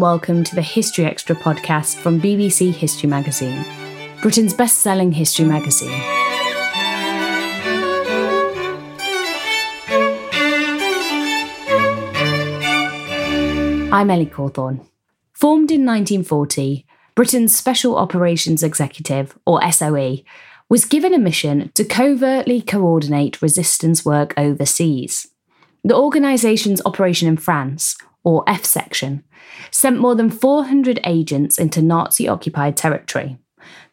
Welcome to the History Extra podcast from BBC History Magazine, Britain's best selling history magazine. I'm Ellie Cawthorne. Formed in 1940, Britain's Special Operations Executive, or SOE, was given a mission to covertly coordinate resistance work overseas. The organisation's operation in France, or F Section, sent more than 400 agents into Nazi occupied territory,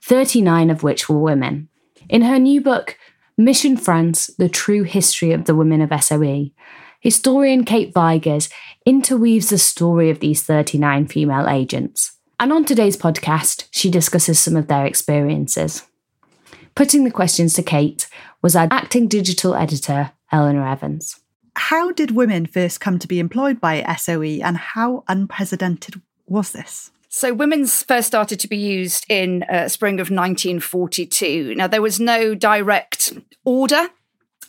39 of which were women. In her new book, Mission France The True History of the Women of SOE, historian Kate Vigurs interweaves the story of these 39 female agents. And on today's podcast, she discusses some of their experiences. Putting the questions to Kate was our acting digital editor, Eleanor Evans. How did women first come to be employed by SOE and how unprecedented was this? So, women's first started to be used in uh, spring of 1942. Now, there was no direct order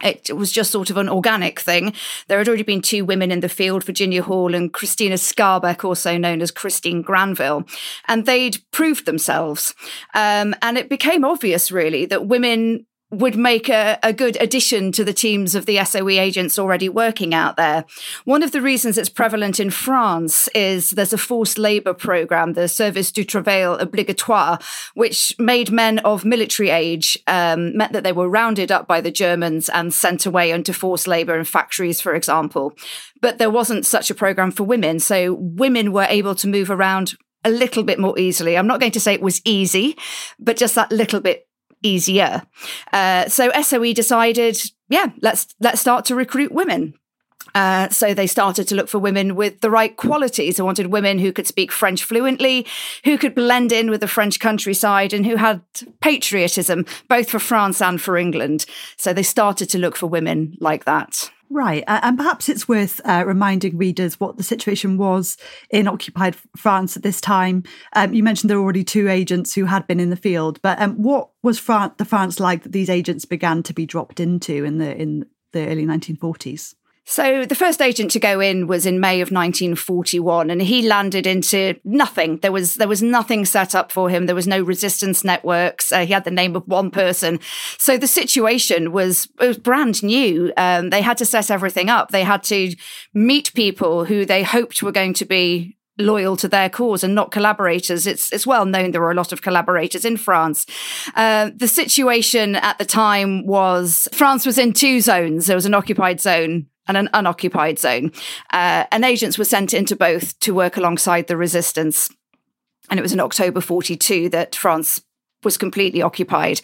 it was just sort of an organic thing. There had already been two women in the field, Virginia Hall and Christina Skarbek, also known as Christine Granville, and they'd proved themselves. Um, and it became obvious, really, that women would make a, a, good addition to the teams of the SOE agents already working out there. One of the reasons it's prevalent in France is there's a forced labour programme, the Service du Travail Obligatoire, which made men of military age, um, meant that they were rounded up by the Germans and sent away into forced labour in factories, for example. But there wasn't such a programme for women. So women were able to move around a little bit more easily. I'm not going to say it was easy, but just that little bit easier. Uh, so SOE decided, yeah, let's let's start to recruit women. Uh, so they started to look for women with the right qualities. They wanted women who could speak French fluently, who could blend in with the French countryside, and who had patriotism both for France and for England. So they started to look for women like that. Right. Uh, and perhaps it's worth uh, reminding readers what the situation was in occupied France at this time. Um, you mentioned there were already two agents who had been in the field, but um, what was France, the France like that these agents began to be dropped into in the in the early 1940s? So the first agent to go in was in May of 1941 and he landed into nothing. There was there was nothing set up for him. There was no resistance networks. Uh, he had the name of one person. So the situation was was brand new. Um, they had to set everything up. They had to meet people who they hoped were going to be loyal to their cause and not collaborators. It's it's well known there were a lot of collaborators in France. Uh, the situation at the time was France was in two zones. There was an occupied zone and an unoccupied zone. Uh, and agents were sent into both to work alongside the resistance. And it was in October 42 that France was completely occupied.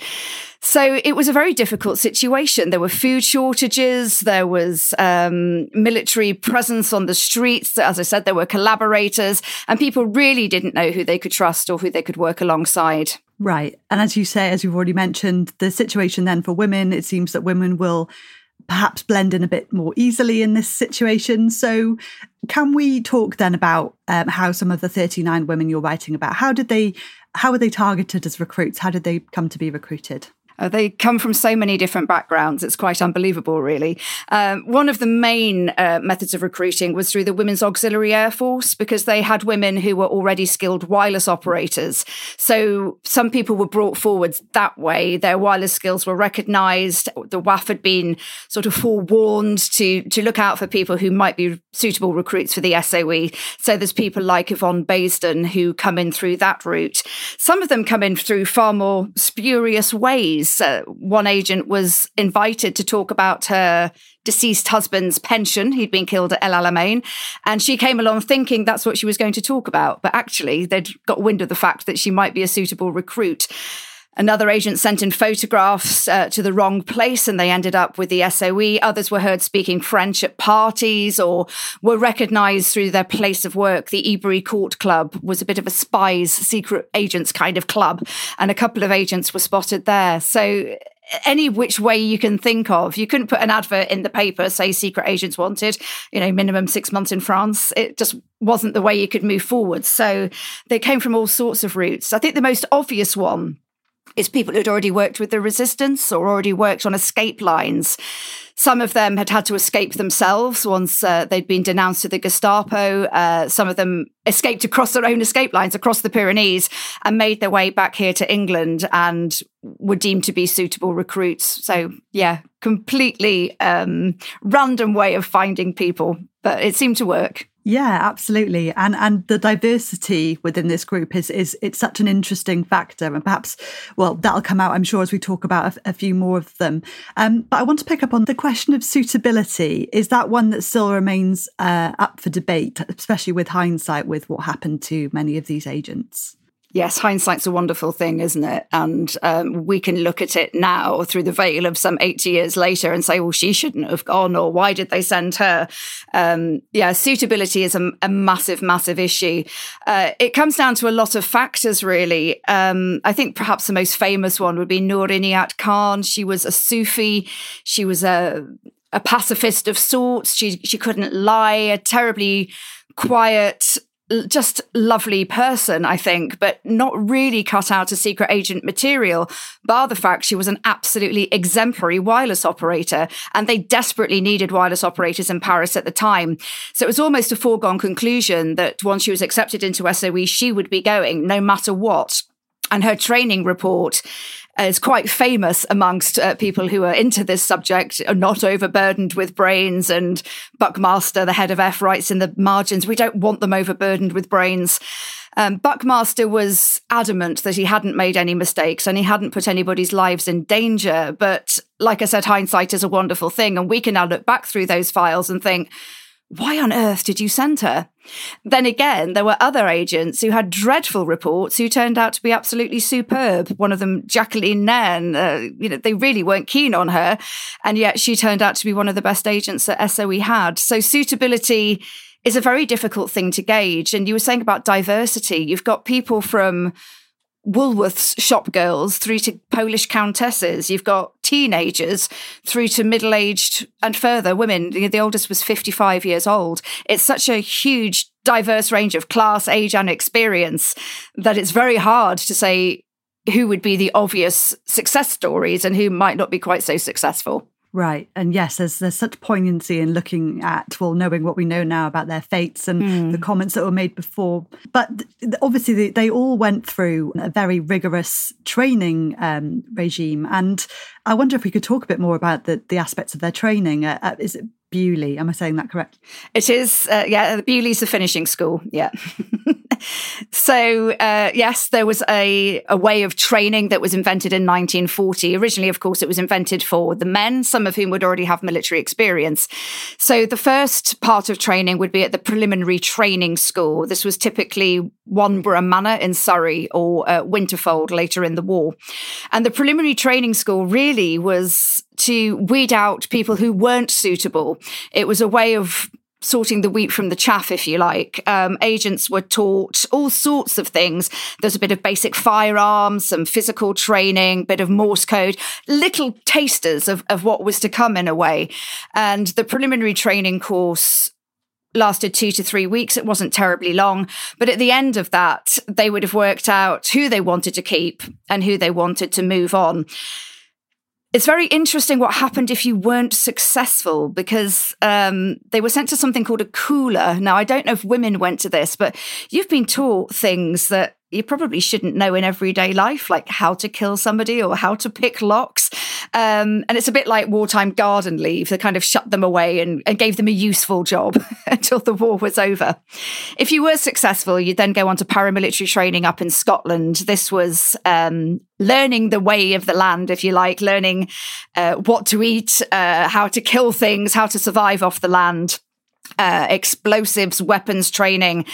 So it was a very difficult situation. There were food shortages. There was um, military presence on the streets. As I said, there were collaborators, and people really didn't know who they could trust or who they could work alongside. Right. And as you say, as you've already mentioned, the situation then for women, it seems that women will perhaps blend in a bit more easily in this situation. So, can we talk then about um, how some of the 39 women you're writing about, how did they, how were they targeted as recruits? How did they come to be recruited? Uh, they come from so many different backgrounds. It's quite unbelievable, really. Um, one of the main uh, methods of recruiting was through the Women's Auxiliary Air Force because they had women who were already skilled wireless operators. So some people were brought forward that way. Their wireless skills were recognized. The WAAF had been sort of forewarned to, to look out for people who might be suitable recruits for the SOE. So there's people like Yvonne Baseden who come in through that route. Some of them come in through far more spurious ways. Uh, one agent was invited to talk about her deceased husband's pension. He'd been killed at El Alamein. And she came along thinking that's what she was going to talk about. But actually, they'd got wind of the fact that she might be a suitable recruit. Another agent sent in photographs uh, to the wrong place and they ended up with the SOE. Others were heard speaking French at parties or were recognized through their place of work. The Ebury Court Club was a bit of a spies, secret agents kind of club, and a couple of agents were spotted there. So any which way you can think of. You couldn't put an advert in the paper, say secret agents wanted, you know, minimum six months in France. It just wasn't the way you could move forward. So they came from all sorts of routes. I think the most obvious one is people who'd already worked with the resistance or already worked on escape lines. Some of them had had to escape themselves once uh, they'd been denounced to the Gestapo. Uh, some of them escaped across their own escape lines across the Pyrenees and made their way back here to England and were deemed to be suitable recruits. So, yeah, completely um, random way of finding people, but it seemed to work. Yeah, absolutely. And and the diversity within this group is is it's such an interesting factor. And perhaps, well, that'll come out, I'm sure, as we talk about a, a few more of them. Um, but I want to pick up on the question of suitability. Is that one that still remains uh, up for debate, especially with hindsight with what happened to many of these agents? Yes, hindsight's a wonderful thing, isn't it? And um, we can look at it now through the veil of some 80 years later and say, well, she shouldn't have gone, or why did they send her? Um, yeah, suitability is a, a massive, massive issue. Uh, it comes down to a lot of factors, really. Um, I think perhaps the most famous one would be Noor Inayat Khan. She was a Sufi. She was a a pacifist of sorts. She she couldn't lie. A terribly quiet, just lovely person, I think, but not really cut out a secret agent material, bar the fact she was an absolutely exemplary wireless operator. And they desperately needed wireless operators in Paris at the time. So it was almost a foregone conclusion that once she was accepted into SOE, she would be going no matter what. And her training report is quite famous amongst uh, people who are into this subject, are not overburdened with brains. And Buckmaster, the head of F, writes in the margins, we don't want them overburdened with brains. Um, Buckmaster was adamant that he hadn't made any mistakes and he hadn't put anybody's lives in danger. But like I said, hindsight is a wonderful thing. And we can now look back through those files and think, why on earth did you send her? Then again, there were other agents who had dreadful reports who turned out to be absolutely superb. One of them, Jacqueline Nearne, uh, you know, they really weren't keen on her. And yet she turned out to be one of the best agents that SOE had. So suitability is a very difficult thing to gauge. And you were saying about diversity. You've got people from Woolworths shop girls through to Polish countesses. You've got teenagers through to middle aged and further women. The oldest was 55 years old. It's such a huge, diverse range of class, age, and experience that it's very hard to say who would be the obvious success stories and who might not be quite so successful. Right. And yes, there's there's such poignancy in looking at, well, knowing what we know now about their fates and mm. the comments that were made before. But obviously, they, they all went through a very rigorous training um, regime. And I wonder if we could talk a bit more about the, the aspects of their training. Uh, uh is it Beaulieu? Am I saying that correct? It is. Uh, yeah, Beaulieu's the finishing school. Yeah. so uh, yes, there was a, a way of training that was invented in 1940. Originally, of course, it was invented for the men, some of whom would already have military experience. So the first part of training would be at the preliminary training school. This was typically Wanborough Manor in Surrey or uh, Winterfold later in the war. And the preliminary training school really was to weed out people who weren't suitable. It was a way of sorting the wheat from the chaff, if you like. Um, agents were taught all sorts of things. There's a bit of basic firearms, some physical training, bit of Morse code, little tasters of, of what was to come in a way. And the preliminary training course lasted two to three weeks. It wasn't terribly long. But at the end of that, they would have worked out who they wanted to keep and who they wanted to move on. It's very interesting what happened if you weren't successful because um, they were sent to something called a cooler. Now, I don't know if women went to this, but you've been taught things that you probably shouldn't know in everyday life, like how to kill somebody or how to pick locks. Um, and it's a bit like wartime garden leave. They kind of shut them away and, and gave them a useful job until the war was over. If you were successful, you'd then go on to paramilitary training up in Scotland. This was um, learning the way of the land, if you like, learning uh, what to eat, uh, how to kill things, how to survive off the land. Uh, explosives, weapons training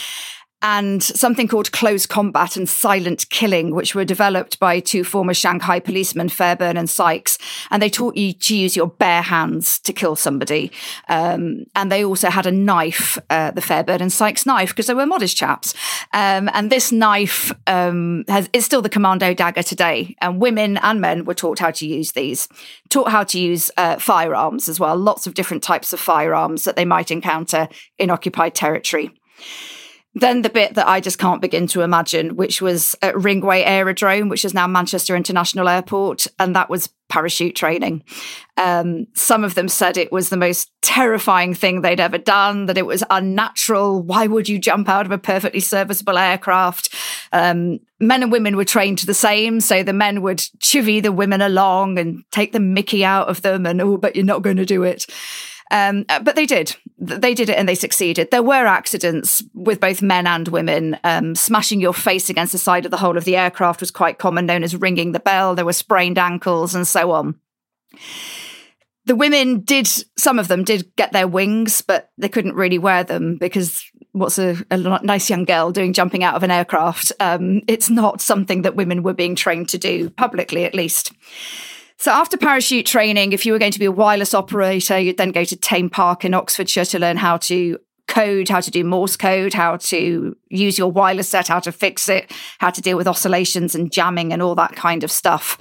and something called close combat and silent killing, which were developed by two former Shanghai policemen, Fairbairn and Sykes. And they taught you to use your bare hands to kill somebody. Um, and they also had a knife, uh, the Fairbairn and Sykes knife, because they were modest chaps. Um, and this knife um, has, is still the commando dagger today. And women and men were taught how to use these, taught how to use uh, firearms as well, lots of different types of firearms that they might encounter in occupied territory. Then the bit that I just can't begin to imagine, which was at Ringway Aerodrome, which is now Manchester International Airport, and that was parachute training. Um, some of them said it was the most terrifying thing they'd ever done, that it was unnatural. Why would you jump out of a perfectly serviceable aircraft? Um, men and women were trained to the same. So the men would chivvy the women along and take the mickey out of them and, oh, but you're not going to do it. Um, uh, but they did. They did it and they succeeded. There were accidents with both men and women. Um, smashing your face against the side of the hull of the aircraft was quite common, known as ringing the bell. There were sprained ankles and so on. The women did, some of them did get their wings, but they couldn't really wear them because what's a, a nice young girl doing jumping out of an aircraft? Um, it's not something that women were being trained to do, publicly at least. So after parachute training, if you were going to be a wireless operator, you'd then go to Thame Park in Oxfordshire to learn how to code, how to do Morse code, how to use your wireless set, how to fix it, how to deal with oscillations and jamming and all that kind of stuff.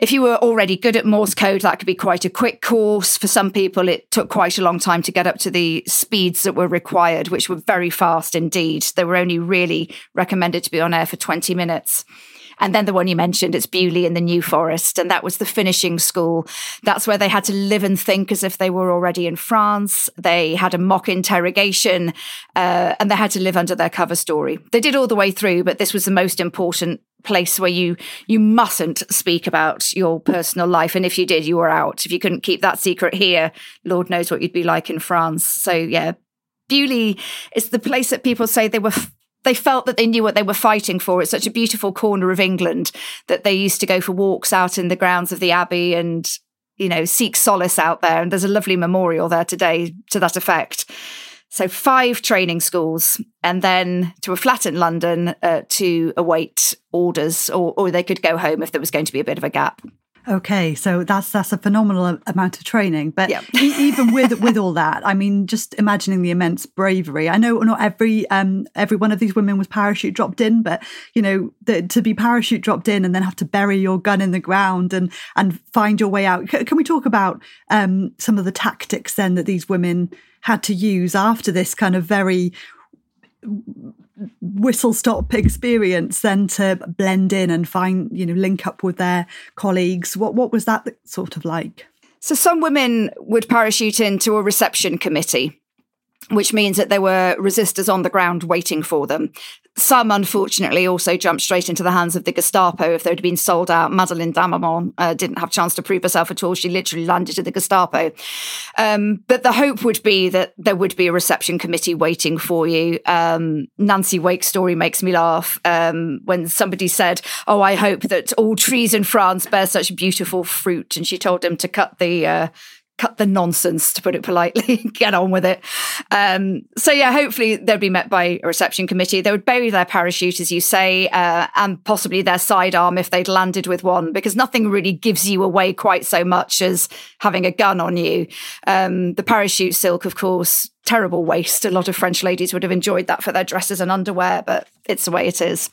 If you were already good at Morse code, that could be quite a quick course. For some people, it took quite a long time to get up to the speeds that were required, which were very fast indeed. They were only really recommended to be on air for 20 minutes. And then the one you mentioned, it's Beaulieu in the New Forest. And that was the finishing school. That's where they had to live and think as if they were already in France. They had a mock interrogation uh, and they had to live under their cover story. They did all the way through, but this was the most important place where you you mustn't speak about your personal life and if you did you were out if you couldn't keep that secret here lord knows what you'd be like in france so yeah Beaulieu is the place that people say they were they felt that they knew what they were fighting for. It's such a beautiful corner of England that they used to go for walks out in the grounds of the Abbey and, you know, seek solace out there. And there's a lovely memorial there today to that effect. So five training schools, and then to a flat in London uh, to await orders, or, or they could go home if there was going to be a bit of a gap. Okay, so that's that's a phenomenal amount of training. But even with with all that, I mean, just imagining the immense bravery. I know not every um every one of these women was parachute dropped in, but you know, the, to be parachute dropped in and then have to bury your gun in the ground and and find your way out. C- can we talk about um some of the tactics then that these women had to use after this kind of very whistle stop experience then to blend in and find you know link up with their colleagues? What what was that sort of like? So some women would parachute into a reception committee which means that there were resistors on the ground waiting for them. Some, unfortunately, also jumped straight into the hands of the Gestapo if they'd been sold out. Madeleine Damerment uh, didn't have a chance to prove herself at all. She literally landed at the Gestapo. Um, but the hope would be that there would be a reception committee waiting for you. Um, Nancy Wake's story makes me laugh when somebody said, Oh, I hope that all trees in France bear such beautiful fruit. And she told him to cut the uh, cut the nonsense, to put it politely, get on with it. Um, so yeah, hopefully they'd be met by a reception committee. They would bury their parachute, as you say, uh, and possibly their sidearm if they'd landed with one, because nothing really gives you away quite so much as having a gun on you. Um, the parachute silk, of course, terrible waste. A lot of French ladies would have enjoyed that for their dresses and underwear, but it's the way it is.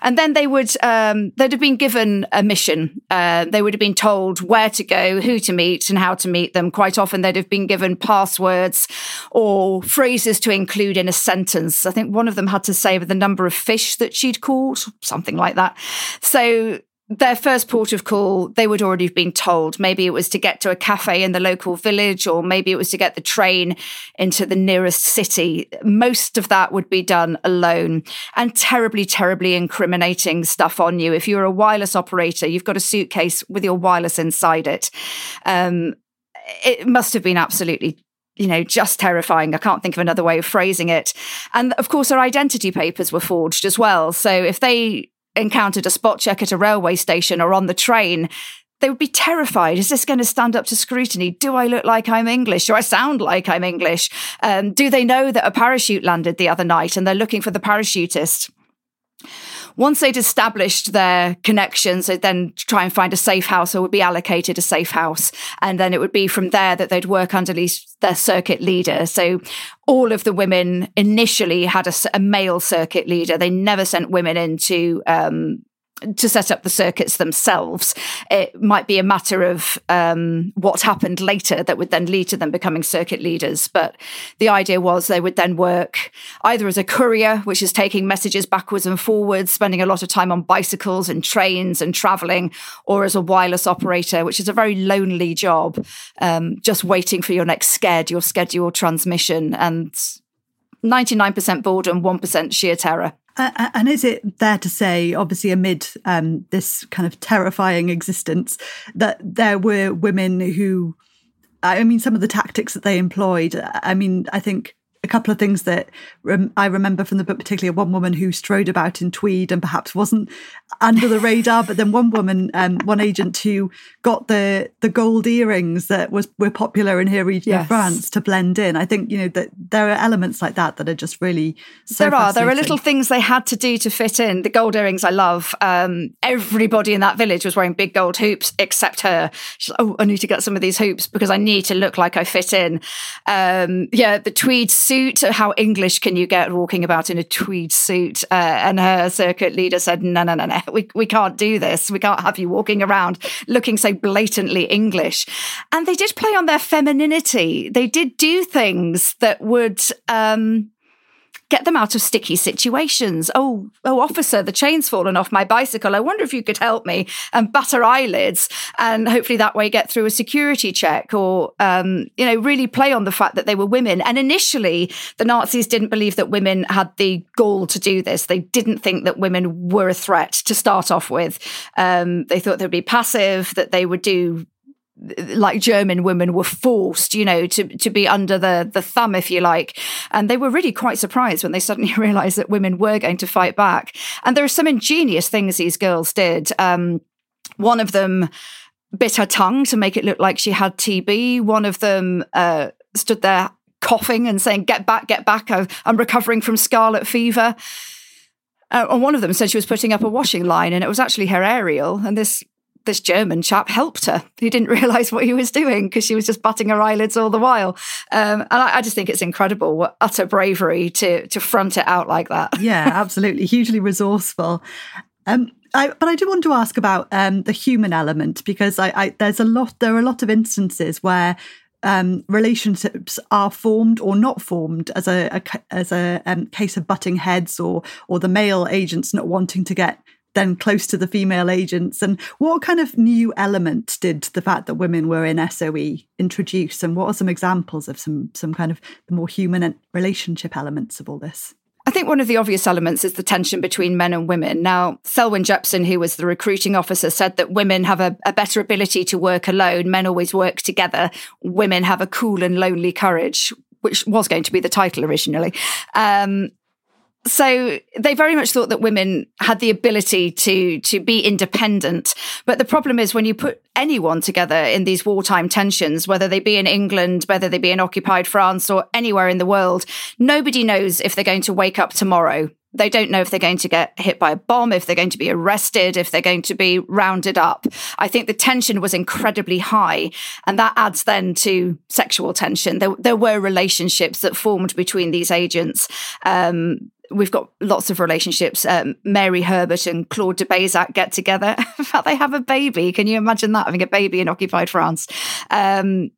And then they would, um, they'd have been given a mission. Uh, they would have been told where to go, who to meet, and how to meet them. Quite often, they'd have been given passwords or phrases to include in a sentence. I think one of them had to say the number of fish that she'd caught, something like that. So their first port of call, they would already have been told. Maybe it was to get to a cafe in the local village, or maybe it was to get the train into the nearest city. Most of that would be done alone and terribly, terribly incriminating stuff on you. If you're a wireless operator, you've got a suitcase with your wireless inside it. Um, it must have been absolutely you know, just terrifying. I can't think of another way of phrasing it. And of course, our identity papers were forged as well. So if they encountered a spot check at a railway station or on the train, they would be terrified. Is this going to stand up to scrutiny? Do I look like I'm English? Do I sound like I'm English? Um, do they know that a parachute landed the other night and they're looking for the parachutist? Once they'd established their connections, they'd then try and find a safe house or would be allocated a safe house. And then it would be from there that they'd work under their circuit leader. So all of the women initially had a, a male circuit leader. They never sent women into um, to set up the circuits themselves. It might be a matter of um, what happened later that would then lead to them becoming circuit leaders. But the idea was they would then work either as a courier, which is taking messages backwards and forwards, spending a lot of time on bicycles and trains and traveling, or as a wireless operator, which is a very lonely job, um, just waiting for your next sched, your scheduled transmission. And 99% boredom, 1% sheer terror. Uh, and is it fair to say, obviously, amid um, this kind of terrifying existence, that there were women who, I mean, some of the tactics that they employed, I mean, I think a couple of things that rem- I remember from the book, particularly one woman who strode about in tweed and perhaps wasn't under the radar, but then one woman, um, one agent who got the the gold earrings that was were popular in her region yes. of France to blend in. I think you know that there are elements like that that are just really so there are there are little things they had to do to fit in. The gold earrings I love. Um, everybody in that village was wearing big gold hoops except her. She's like, oh, I need to get some of these hoops because I need to look like I fit in. Um, yeah, the tweed suit suit. How English can you get walking about in a tweed suit? Uh, and her circuit leader said, no, no, no, no, we, we can't do this. We can't have you walking around looking so blatantly English. And they did play on their femininity. They did do things that would, um, get them out of sticky situations. Oh, oh, officer, the chain's fallen off my bicycle. I wonder if you could help me and butter eyelids and hopefully that way get through a security check or, um, you know, really play on the fact that they were women. And initially, the Nazis didn't believe that women had the gall to do this. They didn't think that women were a threat to start off with. Um, they thought they'd be passive, that they would do like German women were forced, you know, to to be under the the thumb, if you like, and they were really quite surprised when they suddenly realised that women were going to fight back. And there are some ingenious things these girls did. Um, one of them bit her tongue to make it look like she had TB. One of them uh, stood there coughing and saying, "Get back, get back! I'm recovering from scarlet fever." Uh, and one of them said she was putting up a washing line, and it was actually her aerial. And this this German chap helped her. He didn't realize what he was doing because she was just batting her eyelids all the while. Um, and I, I, just think it's incredible what utter bravery to to front it out like that. yeah, absolutely, hugely resourceful. Um, I, but I do want to ask about um, the human element because I, I, there's a lot. There are a lot of instances where um, relationships are formed or not formed as a, a as a um, case of butting heads or or the male agents not wanting to get then close to the female agents. And what kind of new element did the fact that women were in SOE introduce? And what are some examples of some some kind of the more human relationship elements of all this? I think one of the obvious elements is the tension between men and women. Now, Selwyn Jepson, who was the recruiting officer, said that women have a, a, better ability to work alone. Men always work together. Women have a cool and lonely courage, which was going to be the title originally. Um, so they very much thought that women had the ability to to be independent but the problem is when you put anyone together in these wartime tensions whether they be in England whether they be in occupied France or anywhere in the world nobody knows if they're going to wake up tomorrow they don't know if they're going to get hit by a bomb, if they're going to be arrested, if they're going to be rounded up. I think the tension was incredibly high. And that adds then to sexual tension. There, there were relationships that formed between these agents. Um, we've got lots of relationships. Um, Mary Herbert and Claude de Baissac get together. In fact, they have a baby. Can you imagine that having a baby in occupied France? Um,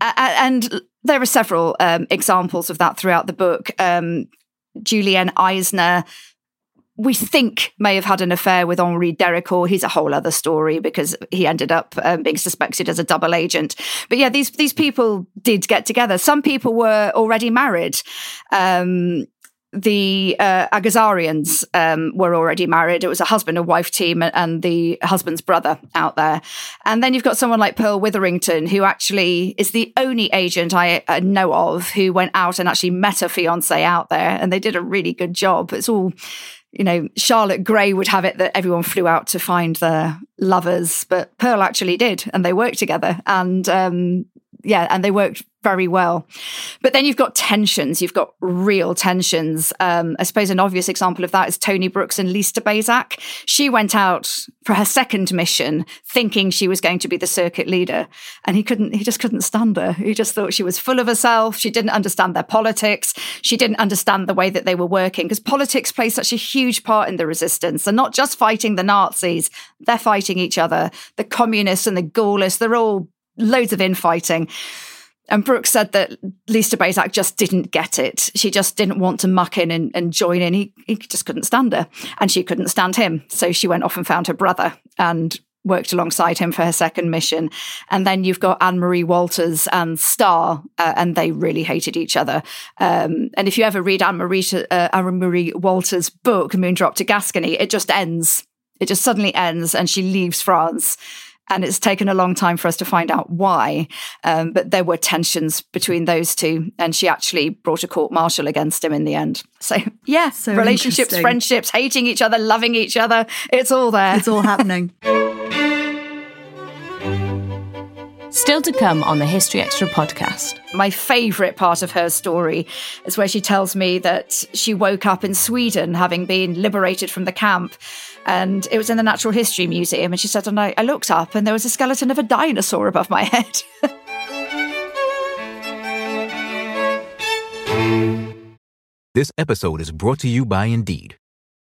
and there are several um, examples of that throughout the book. Um, Julienne Aisner we think may have had an affair with Henri Dericourt. He's a whole other story because he ended up um, being suspected as a double agent. But yeah, these these people did get together. Some people were already married. Um, the uh, Agazarians um, were already married. It was a husband and wife team, and the husband's brother out there. And then you've got someone like Pearl Witherington, who actually is the only agent I uh, know of who went out and actually met a fiance out there, and they did a really good job. It's all you know, Charlotte Gray would have it that everyone flew out to find their lovers, but Pearl actually did, and they worked together. And um, yeah, and they worked very well. But then you've got tensions. You've got real tensions. Um, I suppose an obvious example of that is Tony Brooks and Lisa Baissac. She went out for her second mission thinking she was going to be the circuit leader, and he couldn't. He just couldn't stand her. He just thought she was full of herself. She didn't understand their politics. She didn't understand the way that they were working because politics plays such a huge part in the resistance. They're not just fighting the Nazis; they're fighting each other. The communists and the Gaullists. They're all loads of infighting. And Brooks said that Lisa Baissac just didn't get it. She just didn't want to muck in and, and join in. He, he just couldn't stand her. And she couldn't stand him. So she went off and found her brother and worked alongside him for her second mission. And then you've got Anne Marie Walters and Starr, uh, and they really hated each other. Um, and if you ever read Anne Marie, uh, Anne Marie Walters' book, Moondrop to Gascony, it just ends. It just suddenly ends, and she leaves France and it's taken a long time for us to find out why. Um, but there were tensions between those two, and she actually brought a court martial against him in the end. So, yeah, so relationships, friendships, hating each other, loving each other, it's all there. It's all happening. Still to come on the History Extra podcast. My favourite part of her story is where she tells me that she woke up in Sweden having been liberated from the camp and it was in the Natural History Museum. And she said, and I, I looked up and there was a skeleton of a dinosaur above my head. this episode is brought to you by Indeed.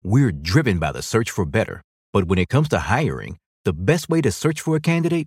We're driven by the search for better, but when it comes to hiring, the best way to search for a candidate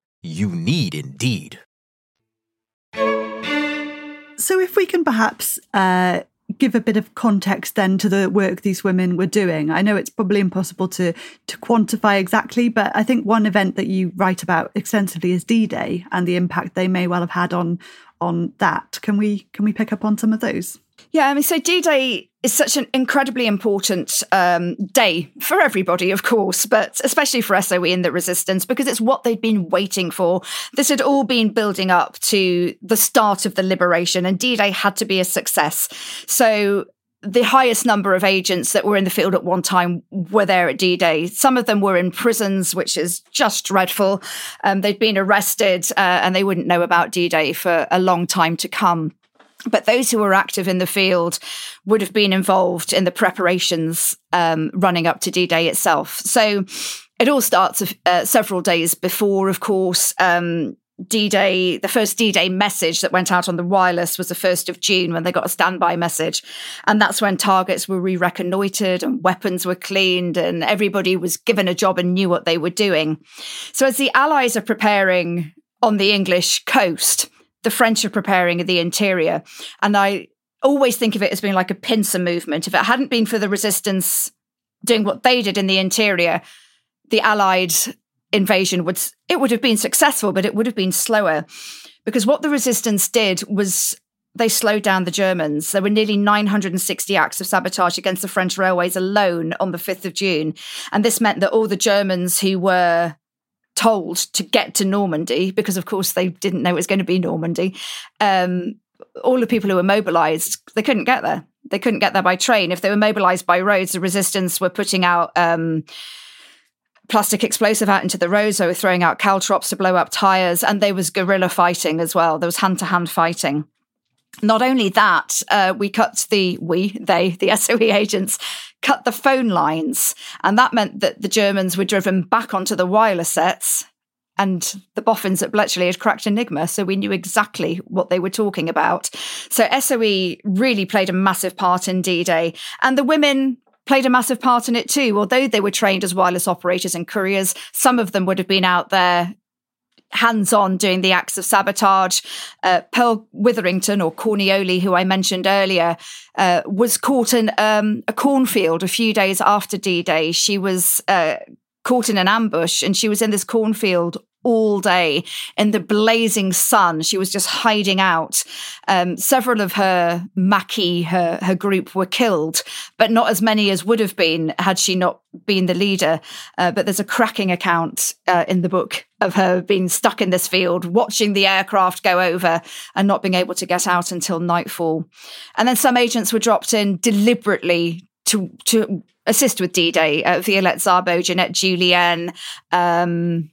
You need Indeed. So, if we can perhaps uh, give a bit of context then to the work these women were doing. I know it's probably impossible to to quantify exactly, but I think one event that you write about extensively is D-Day and the impact they may well have had on on that. Can we can we pick up on some of those? Yeah, I mean, so D Day is such an incredibly important um, day for everybody, of course, but especially for SOE and the resistance because it's what they'd been waiting for. This had all been building up to the start of the liberation, and D Day had to be a success. So the highest number of agents that were in the field at one time were there at D Day. Some of them were in prisons, which is just dreadful. Um, they'd been arrested uh, and they wouldn't know about D Day for a long time to come. But those who were active in the field would have been involved in the preparations um, running up to D Day itself. So it all starts uh, several days before, of course. Um, D Day, the first D Day message that went out on the wireless was the 1st of June when they got a standby message. And that's when targets were re reconnoitred and weapons were cleaned and everybody was given a job and knew what they were doing. So as the Allies are preparing on the English coast, the French are preparing the interior. And I always think of it as being like a pincer movement. If it hadn't been for the resistance doing what they did in the interior, the Allied invasion would it would have been successful, but it would have been slower. Because what the resistance did was they slowed down the Germans. There were nearly 960 acts of sabotage against the French railways alone on the 5th of June. And this meant that all the Germans who were told to get to Normandy, because of course they didn't know it was going to be Normandy, um, all the people who were mobilized, they couldn't get there. They couldn't get there by train. If they were mobilized by roads, the resistance were putting out um, plastic explosive out into the roads. They were throwing out caltrops to blow up tires, and there was guerrilla fighting as well. There was hand to hand fighting. Not only that, uh, we cut the, we, they, the SOE agents, cut the phone lines. And that meant that the Germans were driven back onto the wireless sets and the boffins at Bletchley had cracked Enigma, so we knew exactly what they were talking about. So SOE really played a massive part in D Day, and the women played a massive part in it too. Although they were trained as wireless operators and couriers, some of them would have been out there hands on doing the acts of sabotage. Uh, Pearl Witherington, or Cornioli, who I mentioned earlier, uh, was caught in um, a cornfield a few days after D Day. She was uh, caught in an ambush and she was in this cornfield all day in the blazing sun. She was just hiding out. Um, several of her Maquis, her, her group, were killed, but not as many as would have been had she not been the leader. Uh, but there's a cracking account uh, in the book of her being stuck in this field, watching the aircraft go over and not being able to get out until nightfall. And then some agents were dropped in deliberately to to assist with D-Day. Uh, Violette Szabo, Jeanette Julien, um,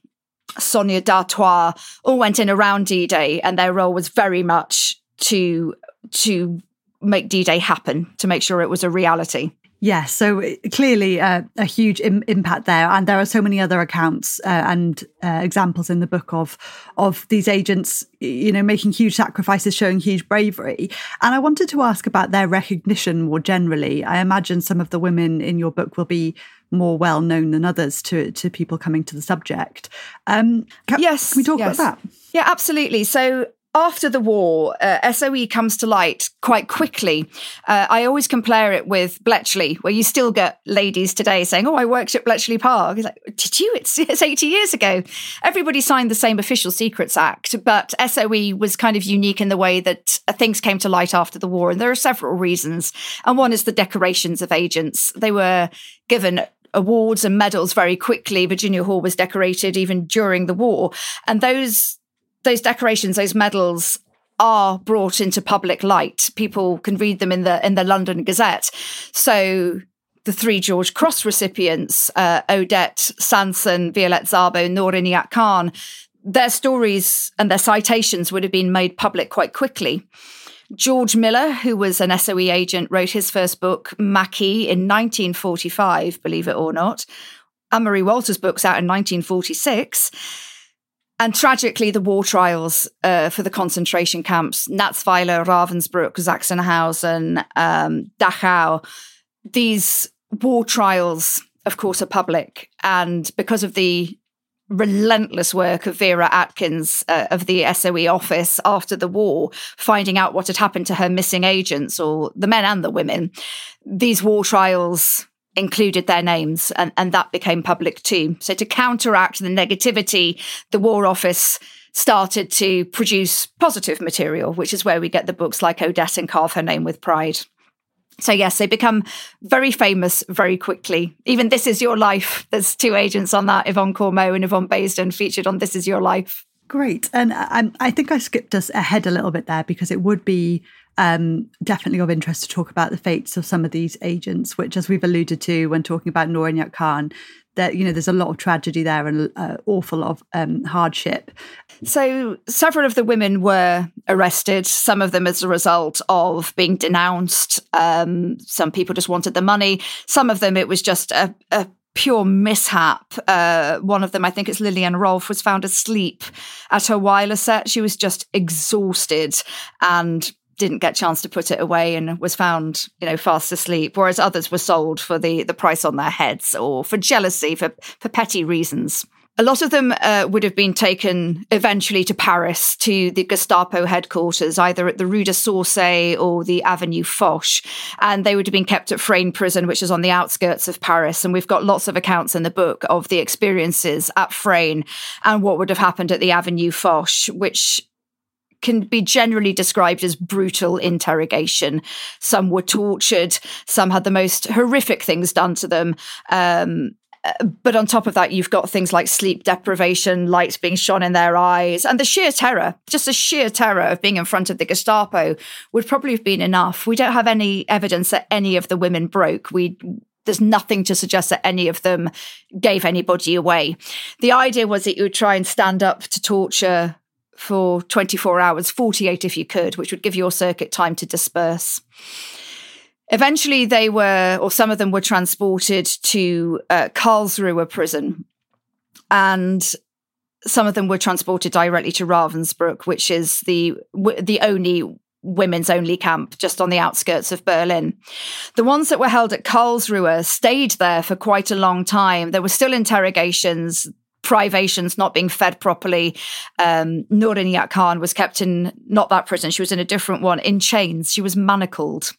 Sonia D'Artois all went in around D-Day, and their role was very much to to make D-Day happen, to make sure it was a reality. Yes, so uh, clearly uh, a huge Im- impact there, and there are so many other accounts uh, and uh, examples in the book of of these agents, you know, making huge sacrifices, showing huge bravery. And I wanted to ask about their recognition more generally. I imagine some of the women in your book will be more well known than others to to people coming to the subject. Um, can, yes, can we talk yes. about that? Yeah, absolutely. So after the war, uh, SOE comes to light quite quickly. Uh, I always compare it with Bletchley, where you still get ladies today saying, "Oh, I worked at Bletchley Park." It's like, "Did you? It's, it's eighty years ago." Everybody signed the same Official Secrets Act, but SOE was kind of unique in the way that uh, things came to light after the war, and there are several reasons. And one is the decorations of agents; they were given awards and medals very quickly. Virginia Hall was decorated even during the war, and those those decorations, those medals are brought into public light. People can read them in the in the London Gazette. So the three George Cross recipients, uh, Odette Sansom, Violette Szabo, Noor Inayat Khan, their stories and their citations would have been made public quite quickly. George Millar, who was an SOE agent, wrote his first book, Maquis, in 1945, believe it or not. Anne Marie Walter's book's out in 1946. And tragically, the war trials uh, for the concentration camps, Natzweiler, Ravensbrück, Sachsenhausen, um, Dachau, these war trials, of course, are public. And because of the relentless work of Vera Atkins uh, of the SOE office after the war, finding out what had happened to her missing agents, or the men and the women, these war trials included their names and, and that became public too. So to counteract the negativity, the War Office started to produce positive material, which is where we get the books like Odette and Carve Her Name with Pride. So yes, they become very famous very quickly. Even This Is Your Life, there's two agents on that, Yvonne Cormeau and Yvonne Baseden featured on This Is Your Life. Great. And I, I think I skipped us ahead a little bit there because it would be um, definitely of interest to talk about the fates of some of these agents, which, as we've alluded to when talking about Noor Inayat Khan, that you know there's a lot of tragedy there and an uh, awful lot of um, hardship. So several of the women were arrested. Some of them as a result of being denounced. Um, some people just wanted the money. Some of them it was just a, a pure mishap. Uh, one of them, I think it's Lilian Rolfe, was found asleep at her wireless set. She was just exhausted and didn't get a chance to put it away and was found, you know, fast asleep, whereas others were sold for the the price on their heads or for jealousy, for for petty reasons. A lot of them uh, would have been taken eventually to Paris, to the Gestapo headquarters, either at the Rue des Saussaies or the Avenue Foch. And they would have been kept at Fresnes Prison, which is on the outskirts of Paris. And we've got lots of accounts in the book of the experiences at Fresnes and what would have happened at the Avenue Foch, which can be generally described as brutal interrogation. Some were tortured, some had the most horrific things done to them. Um, but on top of that, you've got things like sleep deprivation, lights being shone in their eyes, and the sheer terror, just the sheer terror of being in front of the Gestapo would probably have been enough. We don't have any evidence that any of the women broke. We there's nothing to suggest that any of them gave anybody away. The idea was that you would try and stand up to torture for 24 hours, 48 if you could, which would give your circuit time to disperse. Eventually, they were, or some of them were transported to uh, Karlsruhe prison. And some of them were transported directly to Ravensbrück, which is the the only women's only camp just on the outskirts of Berlin. The ones that were held at Karlsruhe stayed there for quite a long time. There were still interrogations privations, not being fed properly. Um, Norin Khan was kept in not that prison, she was in a different one, in chains. She was manacled.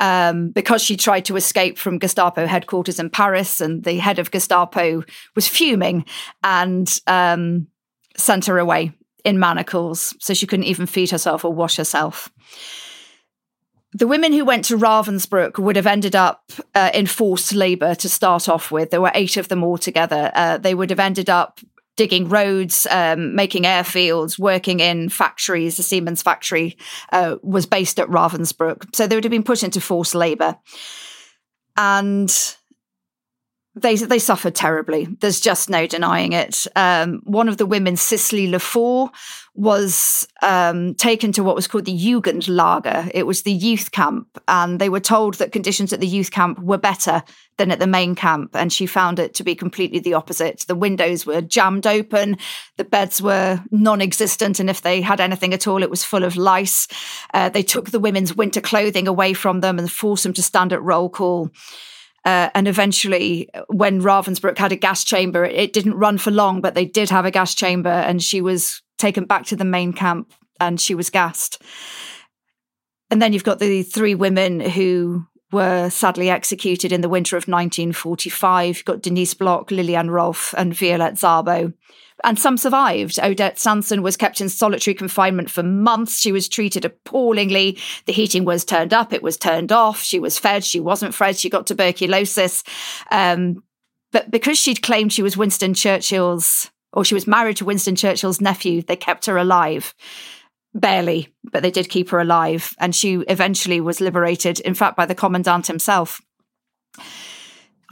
Um, because she tried to escape from Gestapo headquarters in Paris, and the head of Gestapo was fuming and um, sent her away in manacles, so she couldn't even feed herself or wash herself the women who went to Ravensbrück would have ended up uh, in forced labour to start off with. There were eight of them altogether. Uh, they would have ended up digging roads, um, making airfields, working in factories. The Siemens factory uh, was based at Ravensbrück. So they would have been put into forced labour. And they they suffered terribly. There's just no denying it. Um, one of the women, Cicely Lefort, was um, taken to what was called the Jugendlager. It was the youth camp, and they were told that conditions at the youth camp were better than at the main camp. And she found it to be completely the opposite. The windows were jammed open, the beds were non-existent, and if they had anything at all, it was full of lice. Uh, they took the women's winter clothing away from them and forced them to stand at roll call. Uh, and eventually, when Ravensbrück had a gas chamber, it didn't run for long, but they did have a gas chamber, and she was taken back to the main camp and she was gassed. And then you've got the three women who were sadly executed in the winter of 1945. You've got Denise Bloch, Lilian Rolfe, and Violette Szabo and some survived. Odette Sansom was kept in solitary confinement for months. She was treated appallingly. The heating was turned up, it was turned off. She was fed, she wasn't fed. She got tuberculosis. Um, but because she'd claimed she was Winston Churchill's, or she was married to Winston Churchill's nephew, they kept her alive. Barely, but they did keep her alive. And she eventually was liberated, in fact, by the commandant himself.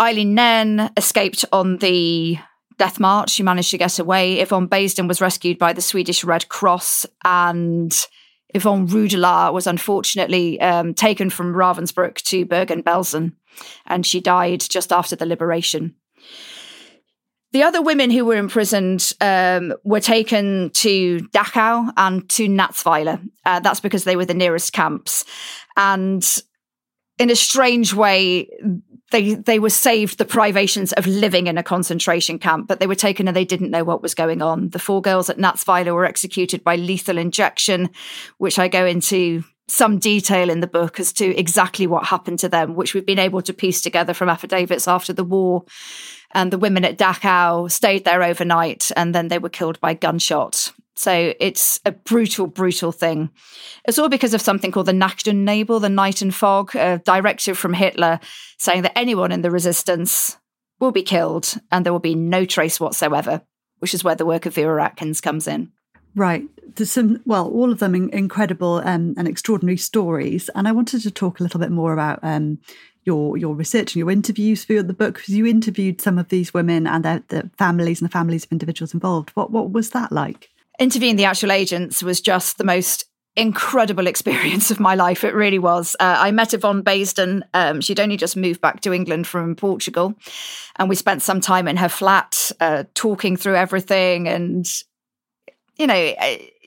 Eileen Nearne escaped on the death march. She managed to get away. Yvonne Baseden was rescued by the Swedish Red Cross, and Yvonne Rudellat was unfortunately um, taken from Ravensbrück to Bergen-Belsen, and she died just after the liberation. The other women who were imprisoned um, were taken to Dachau and to Natzweiler. Uh, that's because they were the nearest camps. And in a strange way, they they were saved the privations of living in a concentration camp, but they were taken and they didn't know what was going on. The four girls at Natzweiler were executed by lethal injection, which I go into some detail in the book as to exactly what happened to them, which we've been able to piece together from affidavits after the war. And the women at Dachau stayed there overnight and then they were killed by gunshot. So it's a brutal, brutal thing. It's all because of something called the Nacht und Nebel, the night and fog, a directive from Hitler saying that anyone in the resistance will be killed and there will be no trace whatsoever, which is where the work of Vera Atkins comes in. Right. There's some, well, all of them incredible um, and extraordinary stories. And I wanted to talk a little bit more about um, your your research and your interviews for the book because you interviewed some of these women and their, their families and the families of individuals involved. What what was that like? Interviewing the actual agents was just the most incredible experience of my life. It really was. Uh, I met Yvonne Baseden. Um, she'd only just moved back to England from Portugal. And we spent some time in her flat uh, talking through everything. And, you know,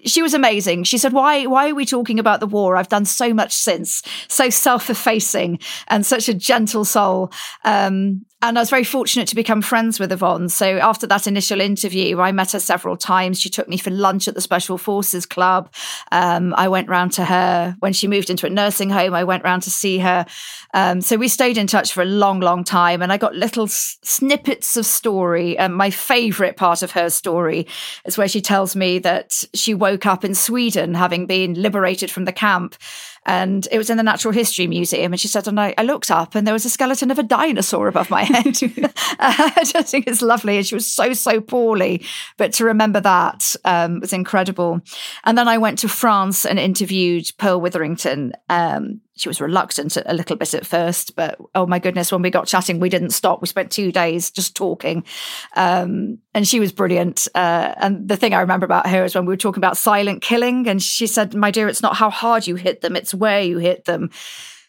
she was amazing. She said, "Why? Why are we talking about the war? I've done so much since. So self-effacing and such a gentle soul." Um, and I was very fortunate to become friends with Yvonne. So after that initial interview, I met her several times. She took me for lunch at the Special Forces Club. Um, I went round to her when she moved into a nursing home. I went round to see her. Um, so we stayed in touch for a long, long time. And I got little s- snippets of story. And my favorite part of her story is where she tells me that she woke up in Sweden, having been liberated from the camp and it was in the Natural History Museum. And she said, and I, I looked up and there was a skeleton of a dinosaur above my head. I just think it's lovely. And she was so, so poorly. But to remember that um, was incredible. And then I went to France and interviewed Pearl Witherington. Um, she was reluctant a little bit at first, but oh my goodness, when we got chatting, we didn't stop. We spent two days just talking. Um, and she was brilliant. Uh, and the thing I remember about her is when we were talking about silent killing, and she said, My dear, it's not how hard you hit them, it's where you hit them.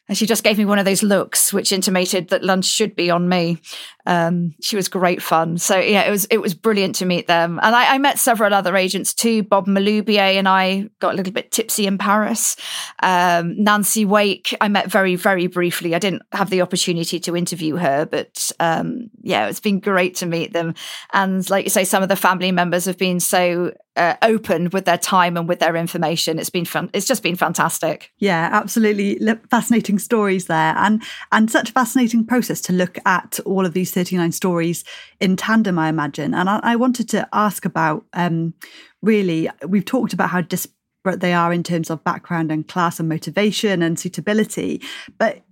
And she just gave me one of those looks, which intimated that lunch should be on me. Um, she was great fun. So yeah, it was it was brilliant to meet them. And I, I, met several other agents too. Bob Maloubier and I got a little bit tipsy in Paris. Um, Nancy Wake, I met very very briefly. I didn't have the opportunity to interview her, but um, yeah, it's been great to meet them. And like you say, some of the family members have been so uh, open with their time and with their information. It's been fun. It's just been fantastic. Yeah, absolutely fascinating stories there, and and such a fascinating process to look at all of these thirty nine stories in tandem. I imagine, and I, I wanted to ask about um, really. We've talked about how disparate they are in terms of background and class and motivation and suitability, but.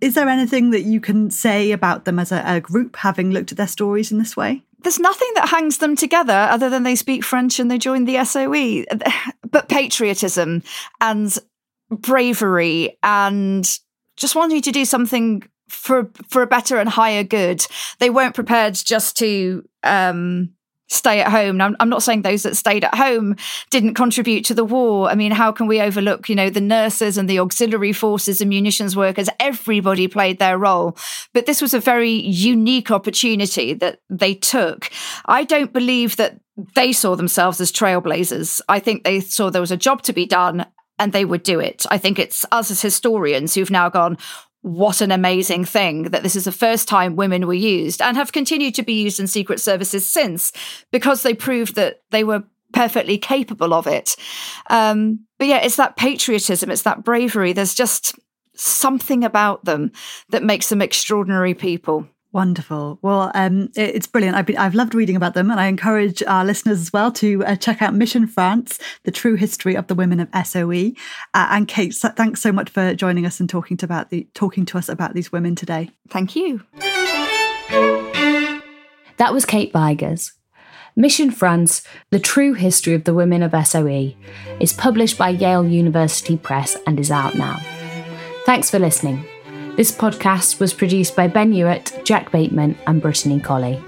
Is there anything that you can say about them as a, a group, having looked at their stories in this way? there's nothing that hangs them together other than they speak French and they joined the SOE. But patriotism and bravery and just wanting to do something for for a better and higher good. They weren't prepared just to um, stay at home. I'm, I'm, not saying those that stayed at home didn't contribute to the war. I mean, how can we overlook, you know, the nurses and the auxiliary forces and munitions workers? Everybody played their role. But this was a very unique opportunity that they took. I don't believe that they saw themselves as trailblazers. I think they saw there was a job to be done and they would do it. I think it's us as historians who've now gone, what an amazing thing that this is the first time women were used and have continued to be used in secret services since because they proved that they were perfectly capable of it. Um, but yeah, it's that patriotism, it's that bravery. There's just something about them that makes them extraordinary people. Wonderful. Well, um, it, it's brilliant. I've, been, I've loved reading about them, and I encourage our listeners as well to uh, check out Mission France, the true history of the women of SOE. Uh, and Kate, thanks so much for joining us and talking to about the talking to us about these women today. Thank you. That was Kate Vigurs. Mission France, The True History of the Women of SOE, is published by Yale University Press and is out now. Thanks for listening. This podcast was produced by Ben Hewitt, Jack Bateman, and Brittany Colley.